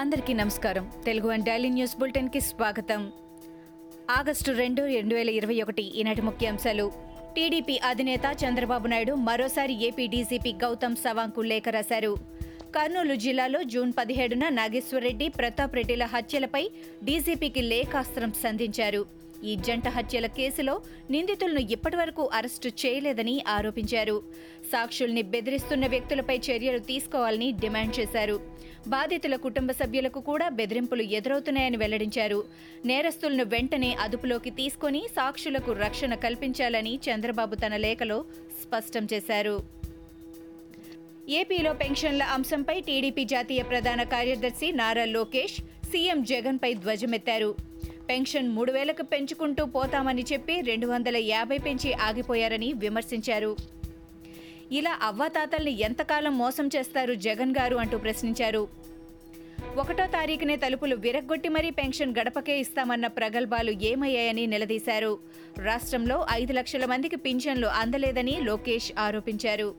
అందరికీ నమస్కారం. Telugu and daily news బులెటిన్కి స్వాగతం. ఆగస్టు రెండు రెండు వేల ఇరవై ఒకటి ఈనాటి ముఖ్యాంశాలు. టీడీపీ అధినేత చంద్రబాబు నాయుడు మరోసారి ఏపీ డీజీపీ గౌతమ్ సవాంగ్కు లేఖ రాశారు. కర్నూలు జిల్లాలో జూన్ పదిహేడున నాగేశ్వరరెడ్డి ప్రతాప్ రెడ్డిల హత్యలపై డీజీపీకి లేఖాస్త్రం సంధించారు. ఈ జంట హత్యల కేసులో నిందితులను ఇప్పటివరకు అరెస్టు చేయలేదని ఆరోపించారు. సాక్షుల్ని బెదిరిస్తున్న వ్యక్తులపై చర్యలు తీసుకోవాలని డిమాండ్ చేశారు. బాధితుల కుటుంబ సభ్యులకు కూడా బెదిరింపులు ఎదురవుతున్నాయని వెల్లడించారు. నేరస్తులను వెంటనే అదుపులోకి తీసుకొని సాక్షులకు రక్షణ కల్పించాలని చంద్రబాబు తన లేఖలో స్పష్టం చేశారు. ఏపీలో పెన్షన్ల అంశంపై టీడీపీ జాతీయ ప్రధాన కార్యదర్శి నారా లోకేష్ సీఎం జగన్పై ధ్వజమెత్తారు. పెన్షన్ మూడు వేలకు పెంచుకుంటూ పోతామని చెప్పి రెండు వందల యాభై పెంచి ఆగిపోయారని విమర్శించారు. ఇలా అవ్వాతాతల్ని ఎంతకాలం మోసం చేస్తారు జగన్ గారు అంటూ ప్రశ్నించారు. ఒకటో తారీఖునే తలుపులు విరగ్గొట్టి మరీ పెన్షన్ గడపకే ఇస్తామన్న ప్రగల్భాలు ఏమయ్యాయని నిలదీశారు. రాష్ట్రంలో ఐదు లక్షల మందికి పింఛన్లు అందలేదని లోకేష్ ఆరోపించారు.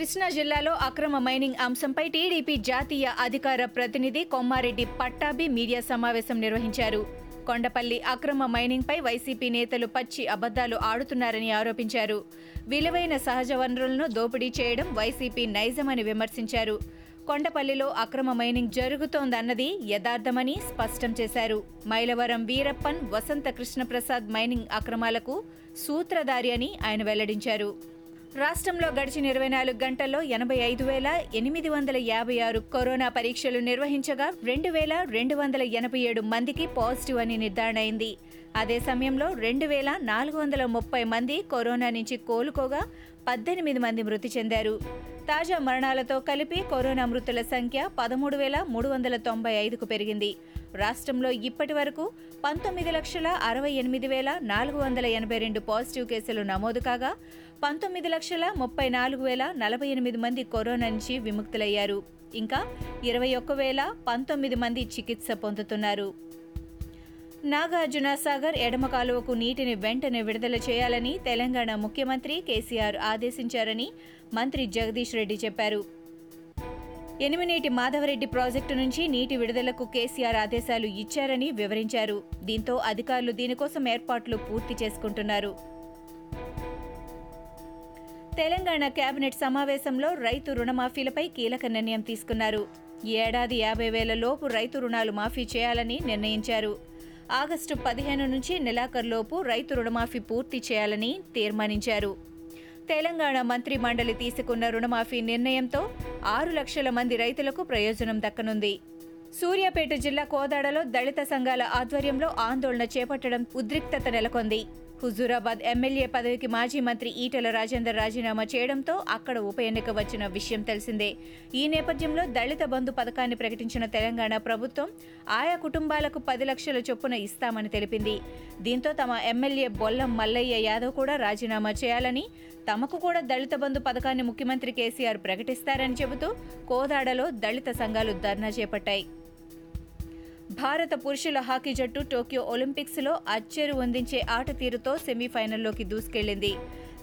కృష్ణా జిల్లాలో అక్రమ మైనింగ్ అంశంపై టీడీపీ జాతీయ అధికార ప్రతినిధి కొమ్మారెడ్డి పట్టాభి మీడియా సమావేశం నిర్వహించారు. కొండపల్లి అక్రమ మైనింగ్పై వైసీపీ నేతలు పచ్చి అబద్దాలు ఆడుతున్నారని ఆరోపించారు. విలువైన సహజ వనరులను దోపిడీ చేయడం వైసీపీ నైజమని విమర్శించారు. కొండపల్లిలో అక్రమ మైనింగ్ జరుగుతోందన్నది యథార్థమని స్పష్టం చేశారు. మైలవరం వీరప్పన్ వసంత కృష్ణప్రసాద్ మైనింగ్ అక్రమాలకు సూత్రధారి అని ఆయన వెల్లడించారు. రాష్ట్రంలో గడిచిన ఇరవై నాలుగు గంటల్లో ఎనభై ఐదు వేల ఎనిమిది వందల యాభై ఆరు కరోనా పరీక్షలు నిర్వహించగా రెండు వేల రెండు వందల ఎనభై ఏడు మందికి పాజిటివ్ అని నిర్ధారణ అయింది. అదే సమయంలో రెండు వేల నాలుగు వందల ముప్పై మంది కరోనా నుంచి కోలుకోగా పద్దెనిమిది మంది మృతి చెందారు. తాజా మరణాలతో కలిపి కరోనా మృతుల సంఖ్య పదమూడు వేల మూడు వందల తొంభై ఐదుకు పెరిగింది. రాష్ట్రంలో ఇప్పటి వరకు పంతొమ్మిది లక్షల అరవై ఎనిమిది వేల నాలుగు వందల ఎనభై రెండు పాజిటివ్ కేసులు నమోదు కాగా పంతొమ్మిది లక్షల ముప్పై నాలుగు వేల నలభై ఎనిమిది మంది కరోనా నుంచి విముక్తులయ్యారు. ఇంకా ఇరవై ఒక్క వేల పంతొమ్మిది మంది చికిత్స పొందుతున్నారు. నాగార్జున సాగర్ ఎడమ కాలువకు నీటిని వెంటనే విడుదల చేయాలని తెలంగాణ ముఖ్యమంత్రి కేసీఆర్ ఆదేశించారని మంత్రి జగదీష్ రెడ్డి చెప్పారు. ఎనిమినేటి మాధవరెడ్డి ప్రాజెక్టు నుంచి నీటి విడుదలకు కేసీఆర్ ఆదేశాలు ఇచ్చారని వివరించారు. దీంతో అధికారులు దీనికోసం ఏర్పాట్లు పూర్తి చేసుకుంటున్నారు. తెలంగాణ కేబినెట్ సమావేశంలో రైతు రుణమాఫీలపై కీలక నిర్ణయం తీసుకున్నారు. ఈ ఏడాది యాభై వేల లోపు రైతు రుణాలు మాఫీ చేయాలని నిర్ణయించారు. ఆగస్టు పదిహేను నుంచి నెలాఖరులోపు రైతు రుణమాఫీ పూర్తి చేయాలని తీర్మానించారు. తెలంగాణ మంత్రి మండలి తీసుకున్న రుణమాఫీ నిర్ణయంతో ఆరు లక్షల మంది రైతులకు ప్రయోజనం దక్కనుంది. సూర్యాపేట జిల్లా కోదాడలో దళిత సంఘాల ఆధ్వర్యంలో ఆందోళన చేపట్టడం ఉద్రిక్తత నెలకొంది. హుజూరాబాద్ ఎమ్మెల్యే పదవికి మాజీ మంత్రి ఈటెల రాజేందర్ రాజీనామా చేయడంతో అక్కడ ఉప ఎన్నిక వచ్చిన విషయం తెలిసిందే. ఈ నేపథ్యంలో దళిత బంధు పథకాన్ని ప్రకటించిన తెలంగాణ ప్రభుత్వం ఆయా కుటుంబాలకు పది లక్షల చొప్పున ఇస్తామని తెలిపింది. దీంతో తమ ఎమ్మెల్యే బొల్లం మల్లయ్య యాదవ్ కూడా రాజీనామా చేయాలని తమకు కూడా దళిత బంధు పథకాన్ని ముఖ్యమంత్రి కేసీఆర్ ప్రకటిస్తారని చెబుతూ కోదాడలో దళిత సంఘాలు ధర్నా చేపట్టాయి. భారత పురుషుల హాకీ జట్టు టోక్యో ఒలింపిక్స్లో అచ్చెరు అందించే ఆట తీరుతో సెమీఫైనల్లోకి దూసుకెళ్ళింది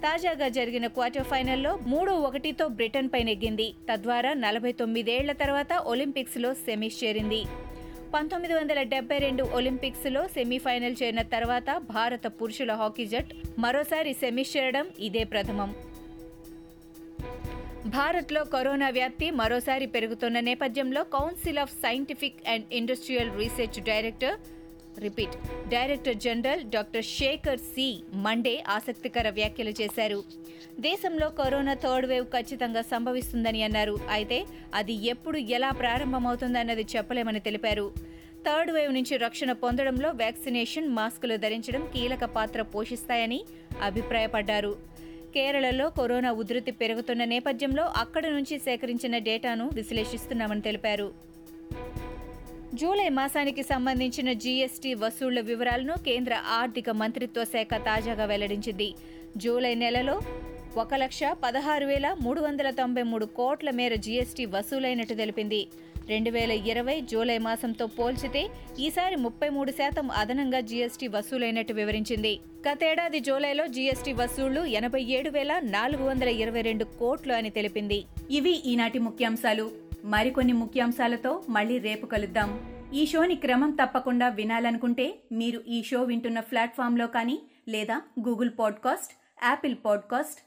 తాజాగా జరిగిన క్వార్టర్ ఫైనల్లో మూడు ఒకటితో బ్రిటన్ పై నెగ్గింది తద్వారా నలభై తొమ్మిదేళ్ళ తర్వాత ఒలింపిక్స్లో సెమీస్ చేరింది. పంతొమ్మిది వందల డెబ్బై రెండు ఒలింపిక్స్లో సెమీఫైనల్ చేరిన తర్వాత భారత పురుషుల హాకీ జట్ మరోసారి సెమీస్ చేరడం ఇదే ప్రథమం. భారత్లో కరోనా వ్యాప్తి మరోసారి పెరుగుతున్న నేపథ్యంలో council of scientific and industrial research director repeat director general doctor Shekhar C. Mande ఆసక్తికర వ్యాఖ్యలు చేశారు. దేశంలో కరోనా థర్డ్ వేవ్ ఖచ్చితంగా సంభవిస్తుందని అన్నారు. అయితే అది ఎప్పుడు ఎలా ప్రారంభమవుతుందన్నది చెప్పలేమని తెలిపారు. థర్డ్ వేవ్ నుంచి రక్షణ పొందడంలో వ్యాక్సినేషన్ మాస్కులు ధరించడం కీలక పాత్ర పోషిస్తాయని అభిప్రాయపడ్డారు. కేరళలో కరోనా ఉధృతి పెరుగుతున్న నేపథ్యంలో అక్కడి నుంచి సేకరించిన డేటాను విశ్లేషిస్తున్నామని తెలిపారు. జూలై మాసానికి సంబంధించిన జీఎస్టీ వసూళ్ళ వివరాలను కేంద్ర ఆర్థిక మంత్రిత్వ శాఖ తాజాగా వెల్లడించింది. జూలై నెలలో ఒక లక్ష పదహారు వేల మూడు వందల తొంభై మూడు కోట్ల మేర జీఎస్టీ వసూలైనట్టు తెలిపింది. రెండు వేల ఇరవై జూలై మాసంతో పోల్చితే ఈసారి ముప్పై మూడు శాతం అదనంగా జీఎస్టీ వసూలైనట్టు వివరించింది. గతేడాది జూలైలో జీఎస్టీ వసూళ్ళు ఎనభై ఏడు వేల నాలుగు వందల ఇరవై రెండు కోట్లు అని తెలిపింది. ఇవి ఈనాటి ముఖ్యాంశాలు. మరికొన్ని ముఖ్యాంశాలతో మళ్ళీ రేపు కలుద్దాం. ఈ షోని క్రమం తప్పకుండా వినాలనుకుంటే మీరు ఈ షో వింటున్న ప్లాట్ఫామ్లో కానీ లేదా Google podcast Apple podcast